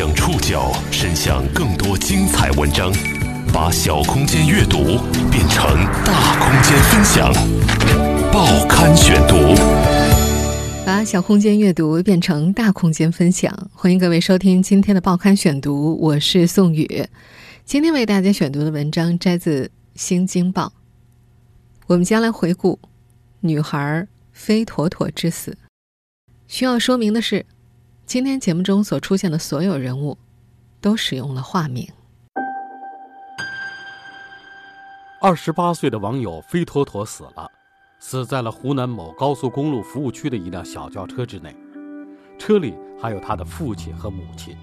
将触角伸向更多精彩文章，把小空间阅读变成大空间分享。报刊选读，把小空间阅读变成大空间分享。欢迎各位收听今天的报刊选读，我是宋宇。今天为大家选读的文章摘自《新京报》，我们将来回顾女孩飞妥妥之死。需要说明的是。今天节目中所出现的所有人物，都使用了化名。二十八岁的网友飞妥妥死了，死在了湖南某高速公路服务区的一辆小轿车之内，车里还有他的父亲和母亲。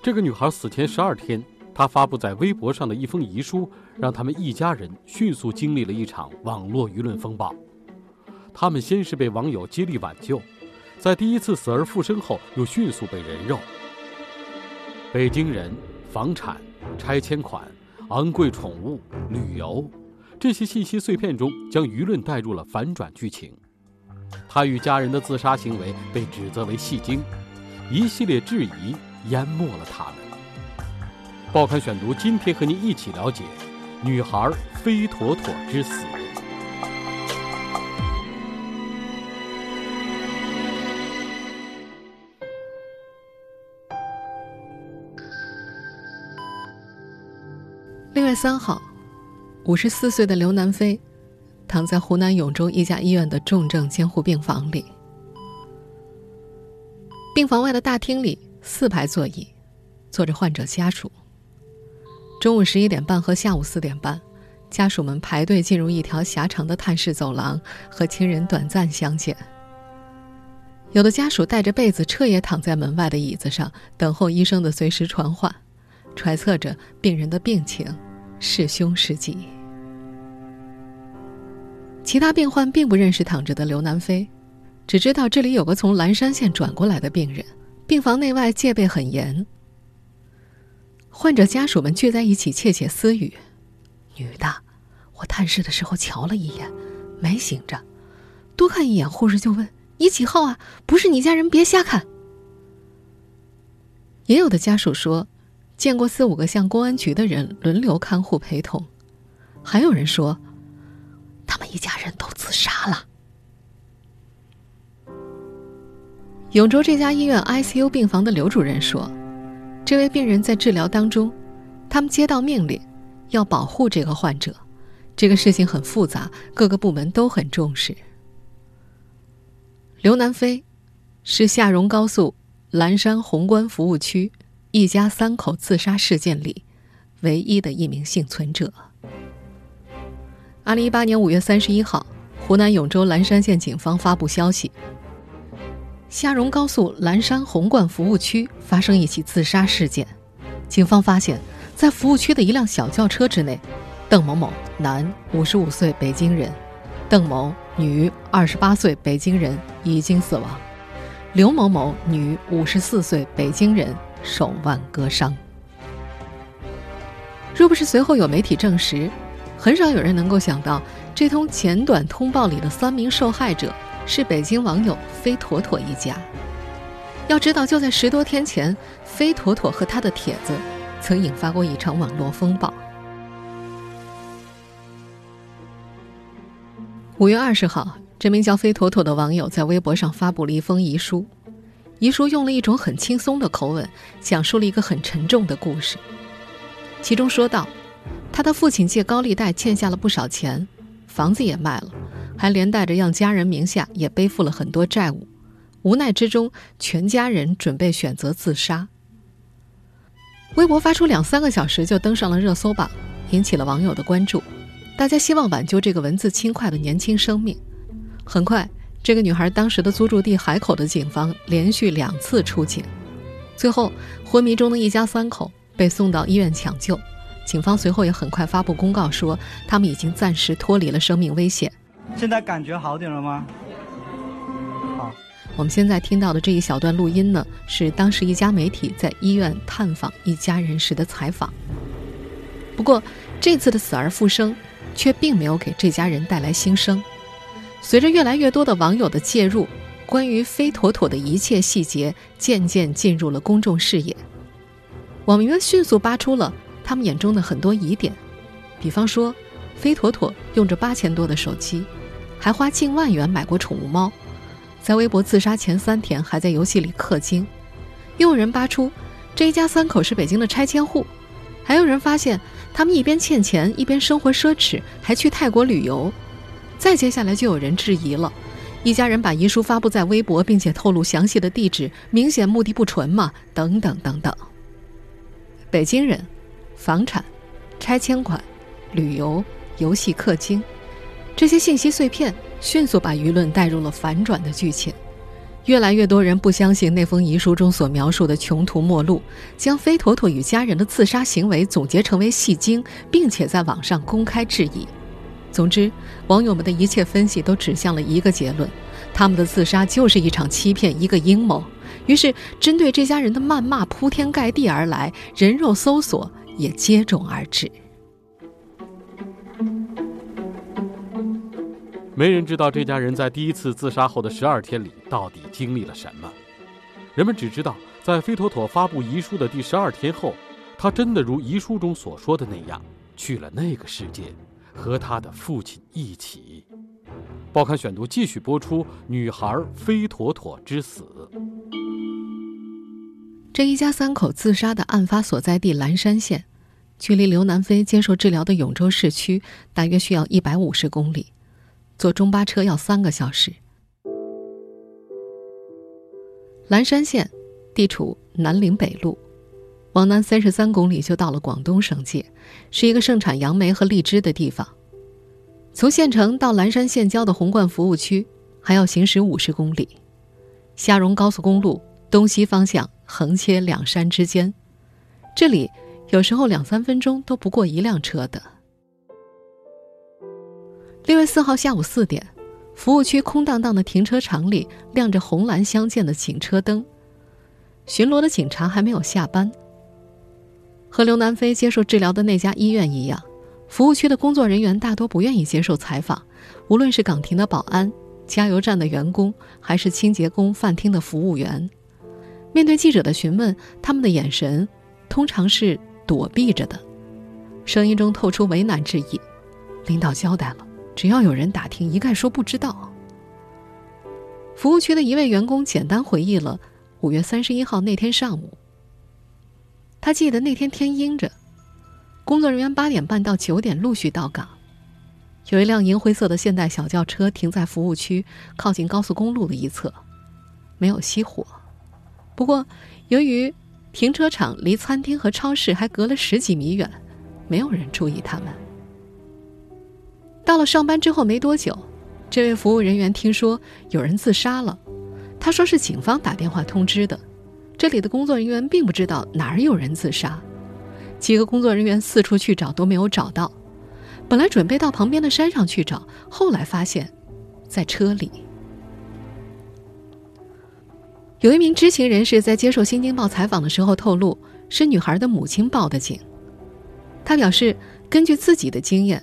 这个女孩死前十二天，她发布在微博上的一封遗书，让他们一家人迅速经历了一场网络舆论风暴。他们先是被网友接力挽救。在第一次死而复生后，又迅速被人肉。北京人、房产、拆迁款、昂贵宠物、旅游，这些信息碎片中，将舆论带入了反转剧情。他与家人的自杀行为被指责为戏精，一系列质疑淹没了他们。报刊选读，今天和您一起了解女孩飞妥妥之死。六月三号，五十四岁的刘南飞躺在湖南永州一家医院的重症监护病房里。病房外的大厅里，四排座椅，坐着患者家属。中午十一点半和下午四点半，家属们排队进入一条狭长的探视走廊，和亲人短暂相见。有的家属带着被子彻夜躺在门外的椅子上，等候医生的随时传唤，揣测着病人的病情。是凶是吉？其他病患并不认识躺着的刘南飞，只知道这里有个从蓝山县转过来的病人。病房内外戒备很严，患者家属们聚在一起窃窃私语：“女的，我探视的时候瞧了一眼，没醒着。多看一眼，护士就问：‘你几号啊？不是你家人，别瞎看。’”也有的家属说。见过四五个像公安局的人轮流看护陪同，还有人说，他们一家人都自杀了。永州这家医院 ICU 病房的刘主任说，这位病人在治疗当中，他们接到命令，要保护这个患者，这个事情很复杂，各个部门都很重视。刘南飞，是下荣高速蓝山宏观服务区。一家三口自杀事件里，唯一的一名幸存者。二零一八年五月三十一号，湖南永州蓝山县警方发布消息：下荣高速蓝山红冠服务区发生一起自杀事件。警方发现，在服务区的一辆小轿车之内，邓某某，男，五十五岁，北京人；邓某，女，二十八岁，北京人，已经死亡；刘某某，女，五十四岁，北京人。手腕割伤。若不是随后有媒体证实，很少有人能够想到这通简短通报里的三名受害者是北京网友飞妥妥一家。要知道，就在十多天前，飞妥妥和他的帖子曾引发过一场网络风暴。五月二十号，这名叫飞妥妥的网友在微博上发布了一封遗书。遗书用了一种很轻松的口吻，讲述了一个很沉重的故事。其中说到，他的父亲借高利贷欠下了不少钱，房子也卖了，还连带着让家人名下也背负了很多债务。无奈之中，全家人准备选择自杀。微博发出两三个小时就登上了热搜榜，引起了网友的关注。大家希望挽救这个文字轻快的年轻生命。很快。这个女孩当时的租住地海口的警方连续两次出警，最后昏迷中的一家三口被送到医院抢救。警方随后也很快发布公告说，他们已经暂时脱离了生命危险。现在感觉好点了吗？好。我们现在听到的这一小段录音呢，是当时一家媒体在医院探访一家人时的采访。不过，这次的死而复生，却并没有给这家人带来新生。随着越来越多的网友的介入，关于飞妥妥的一切细节渐渐进入了公众视野。网民们迅速扒出了他们眼中的很多疑点，比方说，飞妥妥用着八千多的手机，还花近万元买过宠物猫，在微博自杀前三天还在游戏里氪金。又有人扒出，这一家三口是北京的拆迁户，还有人发现他们一边欠钱一边生活奢侈，还去泰国旅游。再接下来就有人质疑了，一家人把遗书发布在微博，并且透露详细的地址，明显目的不纯嘛？等等等等。北京人，房产，拆迁款，旅游，游戏氪金，这些信息碎片迅速把舆论带入了反转的剧情。越来越多人不相信那封遗书中所描述的穷途末路，将飞妥妥与家人的自杀行为总结成为戏精，并且在网上公开质疑。总之，网友们的一切分析都指向了一个结论：他们的自杀就是一场欺骗，一个阴谋。于是，针对这家人的谩骂铺天盖地而来，人肉搜索也接踵而至。没人知道这家人在第一次自杀后的十二天里到底经历了什么。人们只知道，在飞妥妥发布遗书的第十二天后，他真的如遗书中所说的那样，去了那个世界，和他的父亲一起。报刊选读继续播出：女孩飞妥妥之死。这一家三口自杀的案发所在地蓝山县，距离刘南飞接受治疗的永州市区大约需要一百五十公里，坐中巴车要三个小时。蓝山县地处南岭北路，往南三十三公里就到了广东省界，是一个盛产杨梅和荔枝的地方。从县城到蓝山县郊的红冠服务区，还要行驶五十公里。下荣高速公路东西方向。横切两山之间，这里有时候两三分钟都不过一辆车的。六月四号下午四点，服务区空荡荡的停车场里亮着红蓝相间的警车灯，巡逻的警察还没有下班。和刘南飞接受治疗的那家医院一样，服务区的工作人员大多不愿意接受采访，无论是岗亭的保安、加油站的员工，还是清洁工、饭厅的服务员。面对记者的询问，他们的眼神通常是躲避着的，声音中透出为难之意。领导交代了，只要有人打听，一概说不知道。服务区的一位员工简单回忆了五月三十一号那天上午。他记得那天天阴着，工作人员八点半到九点陆续到岗，有一辆银灰色的现代小轿车停在服务区靠近高速公路的一侧，没有熄火。不过，由于停车场离餐厅和超市还隔了十几米远，没有人注意他们。到了上班之后没多久，这位服务人员听说有人自杀了，他说是警方打电话通知的。这里的工作人员并不知道哪儿有人自杀，几个工作人员四处去找都没有找到。本来准备到旁边的山上去找，后来发现，在车里。有一名知情人士在接受《新京报》采访的时候透露，是女孩的母亲报的警。他表示，根据自己的经验，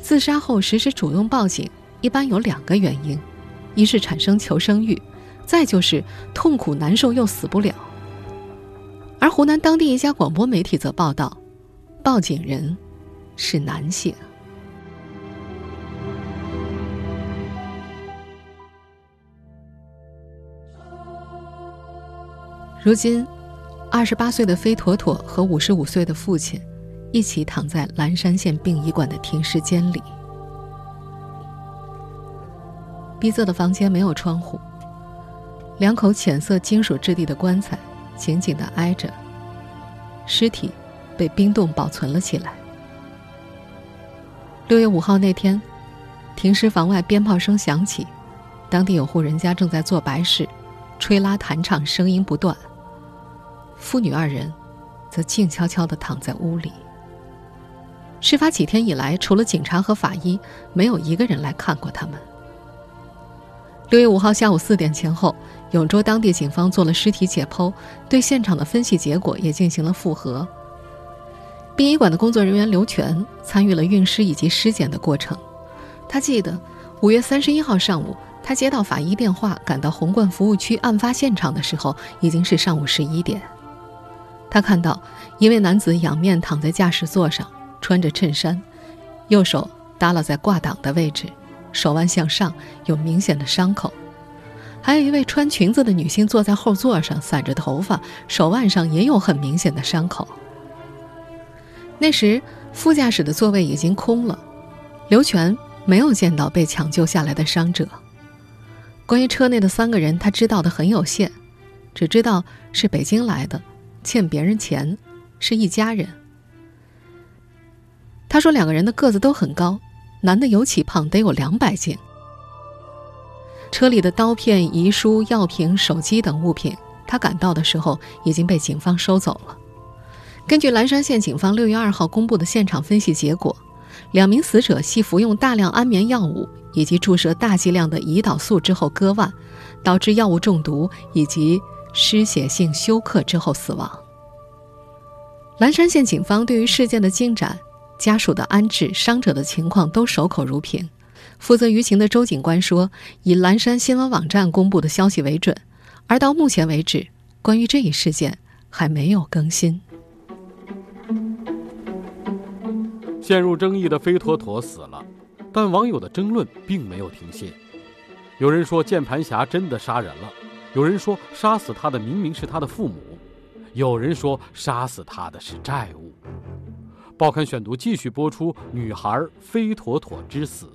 自杀后实施主动报警一般有两个原因：一是产生求生欲，再就是痛苦难受又死不了。而湖南当地一家广播媒体则报道，报警人是男性。如今，二十八岁的飞妥妥和五十五岁的父亲一起躺在蓝山县殡仪馆的停尸间里。逼仄的房间没有窗户，两口浅色金属质地的棺材紧紧的挨着，尸体被冰冻保存了起来。六月五号那天，停尸房外鞭炮声响起，当地有户人家正在做白事，吹拉弹唱，声音不断。父女二人，则静悄悄的躺在屋里。事发几天以来，除了警察和法医，没有一个人来看过他们。六月五号下午四点前后，永州当地警方做了尸体解剖，对现场的分析结果也进行了复核。殡仪馆的工作人员刘全参与了运尸以及尸检的过程。他记得，五月三十一号上午，他接到法医电话，赶到红冠服务区案发现场的时候，已经是上午十一点。他看到一位男子仰面躺在驾驶座上，穿着衬衫，右手耷拉在挂挡的位置，手腕向上，有明显的伤口。还有一位穿裙子的女性坐在后座上，散着头发，手腕上也有很明显的伤口。那时副驾驶的座位已经空了，刘全没有见到被抢救下来的伤者。关于车内的三个人，他知道的很有限，只知道是北京来的，欠别人钱，是一家人。他说两个人的个子都很高，男的尤其胖，得有两百斤。车里的刀片、遗书、药品、手机等物品，他赶到的时候已经被警方收走了。根据蓝山县警方六月二号公布的现场分析结果，两名死者系服用大量安眠药物。以及注射大剂量的胰岛素之后割腕，导致药物中毒以及失血性休克之后死亡。蓝山县警方对于事件的进展、家属的安置、伤者的情况都守口如瓶。负责舆情的周警官说：“以蓝山新闻网站公布的消息为准，而到目前为止，关于这一事件还没有更新。”陷入争议的飞妥妥死了。但网友的争论并没有停歇，有人说键盘侠真的杀人了，有人说杀死他的明明是他的父母，有人说杀死他的是债务。报刊选读继续播出：女孩飞妥妥之死。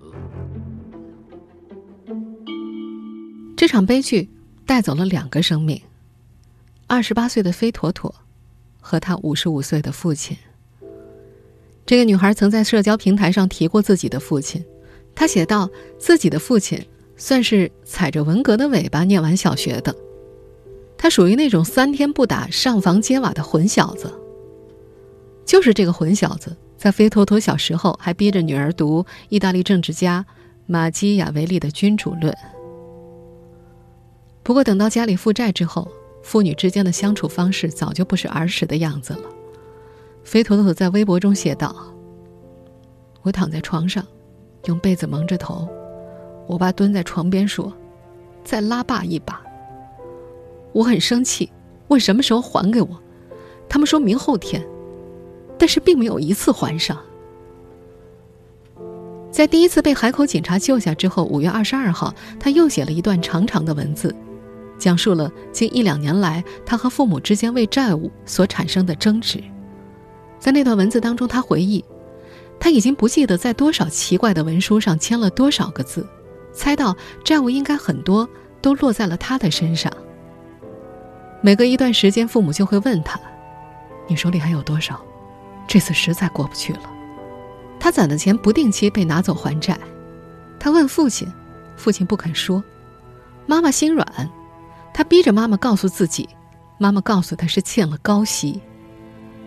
这场悲剧带走了两个生命：二十八岁的飞妥妥和他五十五岁的父亲。这个女孩曾在社交平台上提过自己的父亲，她写道：“自己的父亲算是踩着文革的尾巴念完小学的，他属于那种三天不打上房揭瓦的混小子。就是这个混小子，在菲托托小时候还逼着女儿读意大利政治家马基雅维利的《君主论》。不过等到家里负债之后，父女之间的相处方式早就不是儿时的样子了。”飞坨坨在微博中写道：“我躺在床上，用被子蒙着头。我爸蹲在床边说：‘再拉爸一把。’我很生气，问什么时候还给我。他们说明后天，但是并没有一次还上。在第一次被海口警察救下之后，五月二十二号，他又写了一段长长的文字，讲述了近一两年来他和父母之间为债务所产生的争执。”在那段文字当中，他回忆，他已经不记得在多少奇怪的文书上签了多少个字，猜到债务应该很多都落在了他的身上。每隔一段时间，父母就会问他：“你手里还有多少？这次实在过不去了。”他攒的钱不定期被拿走还债，他问父亲，父亲不肯说。妈妈心软，他逼着妈妈告诉自己，妈妈告诉他是欠了高息。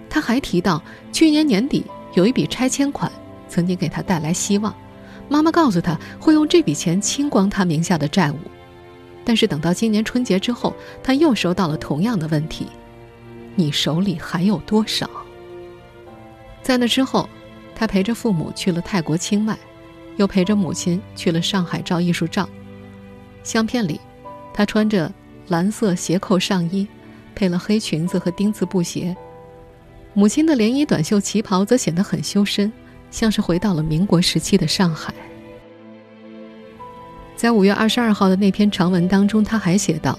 他还提到，去年年底有一笔拆迁款，曾经给他带来希望。妈妈告诉他会用这笔钱清光他名下的债务，但是等到今年春节之后，他又收到了同样的问题：“你手里还有多少？”在那之后，他陪着父母去了泰国清迈，又陪着母亲去了上海照艺术照。相片里，他穿着蓝色斜扣上衣，配了黑裙子和丁字布鞋。母亲的连衣短袖旗袍则显得很修身，像是回到了民国时期的上海。在五月二十二号的那篇长文当中，他还写道：“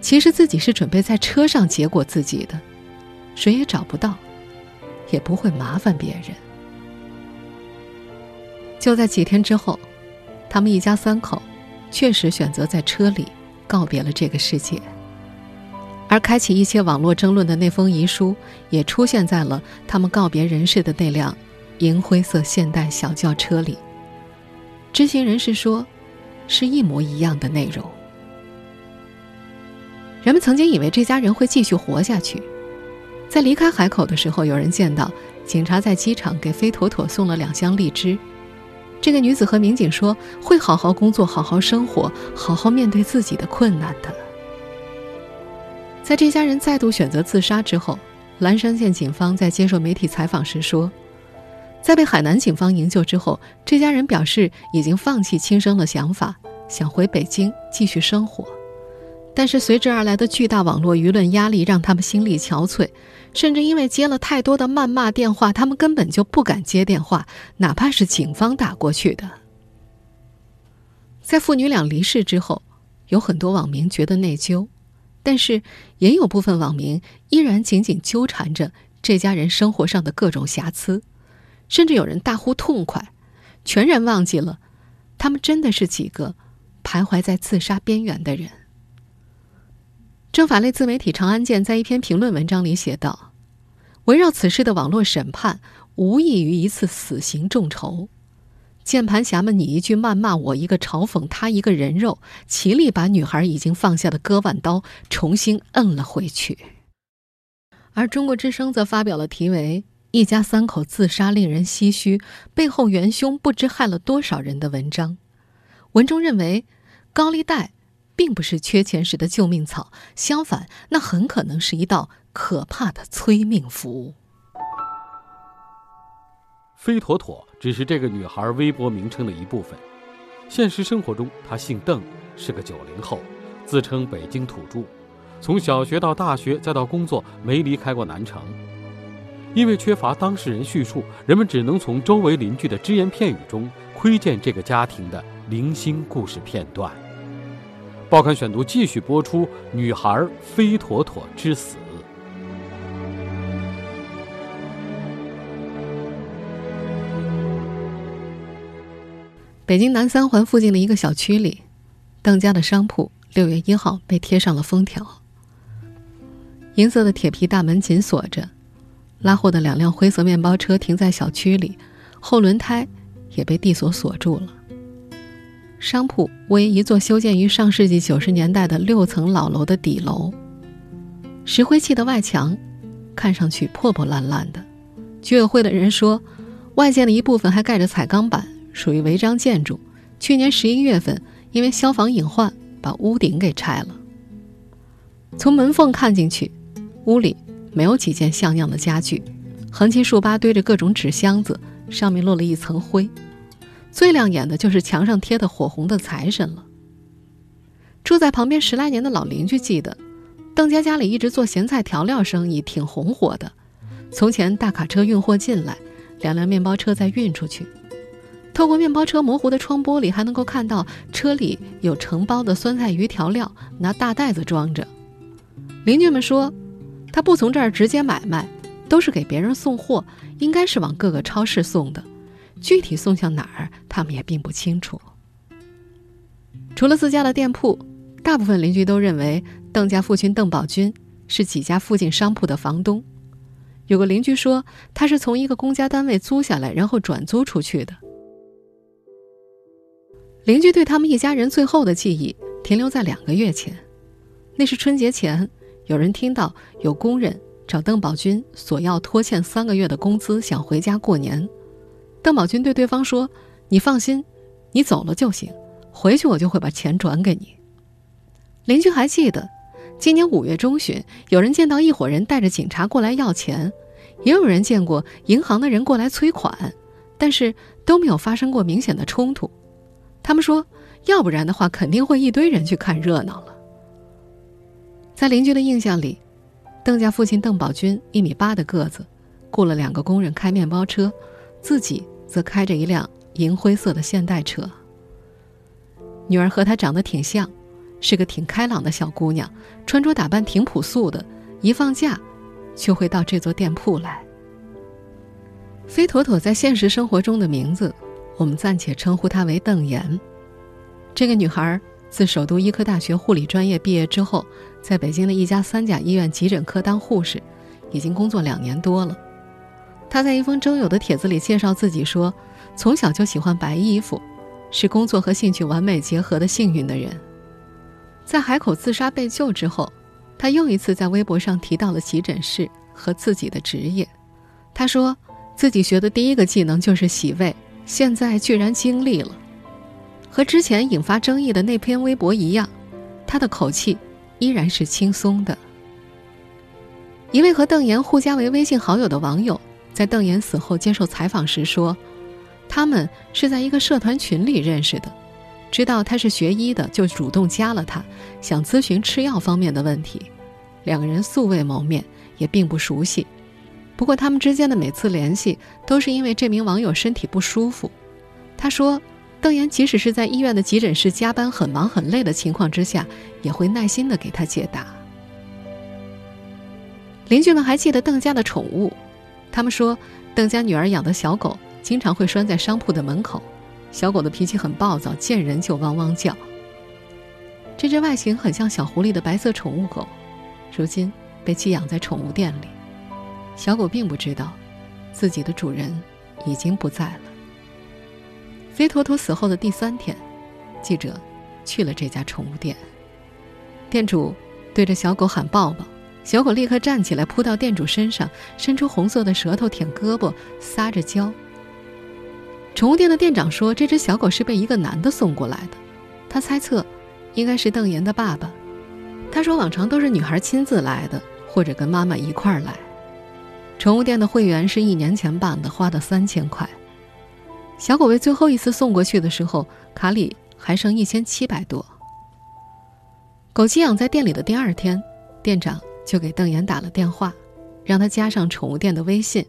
其实自己是准备在车上结果自己的，谁也找不到，也不会麻烦别人。”就在几天之后，他们一家三口确实选择在车里告别了这个世界。而开启一切网络争论的那封遗书，也出现在了他们告别人世的那辆银灰色现代小轿车里。知情人士说，是一模一样的内容。人们曾经以为这家人会继续活下去，在离开海口的时候，有人见到警察在机场给飞妥妥送了两箱荔枝。这个女子和民警说，会好好工作，好好生活，好好面对自己的困难的。在这家人再度选择自杀之后，蓝山县警方在接受媒体采访时说，在被海南警方营救之后，这家人表示已经放弃轻生的想法，想回北京继续生活。但是随之而来的巨大网络舆论压力让他们心力憔悴，甚至因为接了太多的谩骂电话，他们根本就不敢接电话，哪怕是警方打过去的。在父女俩离世之后，有很多网民觉得内疚，但是也有部分网民依然紧紧纠缠着这家人生活上的各种瑕疵，甚至有人大呼痛快，全然忘记了，他们真的是几个徘徊在自杀边缘的人。政法类自媒体长安健在一篇评论文章里写道：“围绕此事的网络审判，无异于一次死刑众筹。键盘侠们你一句谩骂，我一个嘲讽，他一个人肉，齐力把女孩已经放下的割腕刀重新摁了回去。”而中国之声则发表了题为“一家三口自杀令人唏嘘，背后元凶不知害了多少人”的文章。文中认为，高利贷。并不是缺钱时的救命草，相反，那很可能是一道可怕的催命符。飞妥妥只是这个女孩微博名称的一部分。现实生活中，她姓邓，是个九零后，自称北京土著，从小学到大学再到工作，没离开过南城。因为缺乏当事人叙述，人们只能从周围邻居的只言片语中窥见这个家庭的零星故事片段。报刊选读继续播出：女孩飞妥妥之死。北京南三环附近的一个小区里，邓家的商铺六月一号被贴上了封条。银色的铁皮大门紧锁着，拉货的两辆灰色面包车停在小区里，后轮胎也被地锁锁住了。商铺为一座修建于上世纪九十年代的六层老楼的底楼，石灰砌的外墙看上去破破烂烂的。居委会的人说，外建的一部分还盖着彩钢板，属于违章建筑。去年十一月份，因为消防隐患，把屋顶给拆了。从门缝看进去，屋里没有几件像样的家具，横七竖八堆着各种纸箱子，上面落了一层灰。最亮眼的就是墙上贴的火红的财神了。住在旁边十来年的老邻居记得，邓家家里一直做咸菜调料生意，挺红火的。从前大卡车运货进来，两辆面包车再运出去。透过面包车模糊的窗玻璃，还能够看到车里有成包的酸菜鱼调料，拿大袋子装着。邻居们说，他不从这儿直接买卖，都是给别人送货，应该是往各个超市送的。具体送向哪儿，他们也并不清楚。除了自家的店铺，大部分邻居都认为邓家父亲邓宝军是几家附近商铺的房东。有个邻居说，他是从一个公家单位租下来，然后转租出去的。邻居对他们一家人最后的记忆停留在两个月前，那是春节前，有人听到有工人找邓宝军索要拖欠三个月的工资，想回家过年。邓宝军对对方说：“你放心，你走了就行，回去我就会把钱转给你。”邻居还记得，今年五月中旬，有人见到一伙人带着警察过来要钱，也有人见过银行的人过来催款，但是都没有发生过明显的冲突。他们说，要不然的话，肯定会一堆人去看热闹了。在邻居的印象里，邓家父亲邓宝军一米八的个子，雇了两个工人开面包车。自己则开着一辆银灰色的现代车。女儿和她长得挺像，是个挺开朗的小姑娘，穿着打扮挺朴素的。一放假，就会到这座店铺来。飞妥妥在现实生活中的名字，我们暂且称呼她为邓岩。这个女孩自首都医科大学护理专业毕业之后，在北京的一家三甲医院急诊科当护士，已经工作两年多了。他在一封征友的帖子里介绍自己说：“从小就喜欢白衣服，是工作和兴趣完美结合的幸运的人。”在海口自杀被救之后，他又一次在微博上提到了急诊室和自己的职业。他说自己学的第一个技能就是洗胃，现在居然经历了。和之前引发争议的那篇微博一样，他的口气依然是轻松的。一位和邓岩互加为微信好友的网友。在邓岩死后接受采访时说，他们是在一个社团群里认识的。知道他是学医的，就主动加了他，想咨询吃药方面的问题。两个人素未谋面，也并不熟悉。不过他们之间的每次联系，都是因为这名网友身体不舒服。他说，邓岩即使是在医院的急诊室加班很忙很累的情况之下，也会耐心的给他解答。邻居们还记得邓家的宠物，他们说，邓家女儿养的小狗经常会拴在商铺的门口。小狗的脾气很暴躁，见人就汪汪叫。这只外形很像小狐狸的白色宠物狗，如今被寄养在宠物店里。小狗并不知道，自己的主人已经不在了。飞坨坨死后的第三天，记者去了这家宠物店。店主对着小狗喊抱抱，小狗立刻站起来扑到店主身上，伸出红色的舌头舔胳膊，撒着娇。宠物店的店长说：“这只小狗是被一个男的送过来的，他猜测，应该是邓岩的爸爸。他说往常都是女孩亲自来的，或者跟妈妈一块儿来。宠物店的会员是一年前办的，花的三千块。小狗被最后一次送过去的时候，卡里还剩一千七百多。狗寄养在店里的第二天，店长就给邓岩打了电话，让他加上宠物店的微信，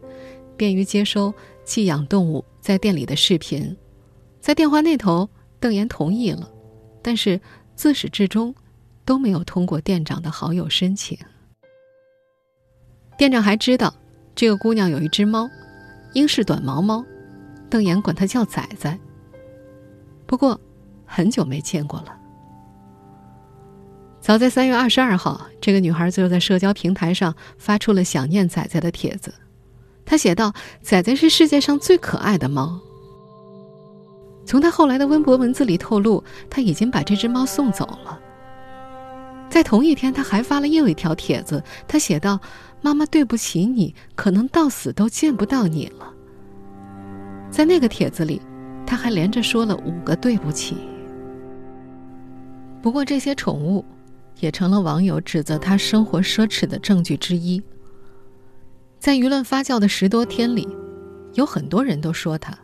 便于接收寄养动物。”在店里的视频，在电话那头，邓岩同意了，但是自始至终都没有通过店长的好友申请。店长还知道这个姑娘有一只猫，英式短毛猫，邓岩管它叫仔仔。不过很久没见过了。早在三月二十二号，这个女孩就在社交平台上发出了想念仔仔的帖子。她写道：“仔仔是世界上最可爱的猫。”从她后来的微博文字里透露，她已经把这只猫送走了。在同一天，她还发了又一条帖子，她写道：“妈妈，对不起你，可能到死都见不到你了。”在那个帖子里，她还连着说了五个对不起。不过，这些宠物也成了网友指责他生活奢侈的证据之一。在舆论发酵的十多天里，有很多人都说他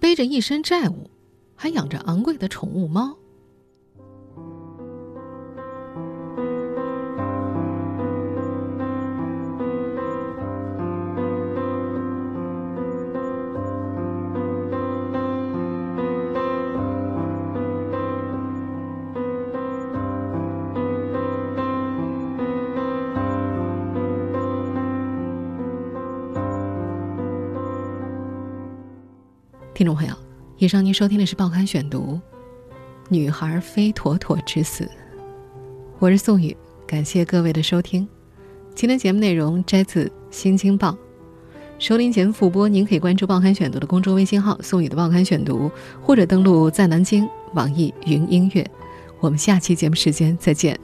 背着一身债务，还养着昂贵的宠物猫。众朋友，以上您收听的是《报刊选读》，《女孩非妥妥之死》，我是宋宇，感谢各位的收听。今天节目内容摘自《新京报》，收听节目复播，您可以关注《报刊选读》的公众微信号“宋宇的报刊选读”，或者登录在南京网易云音乐。我们下期节目时间再见。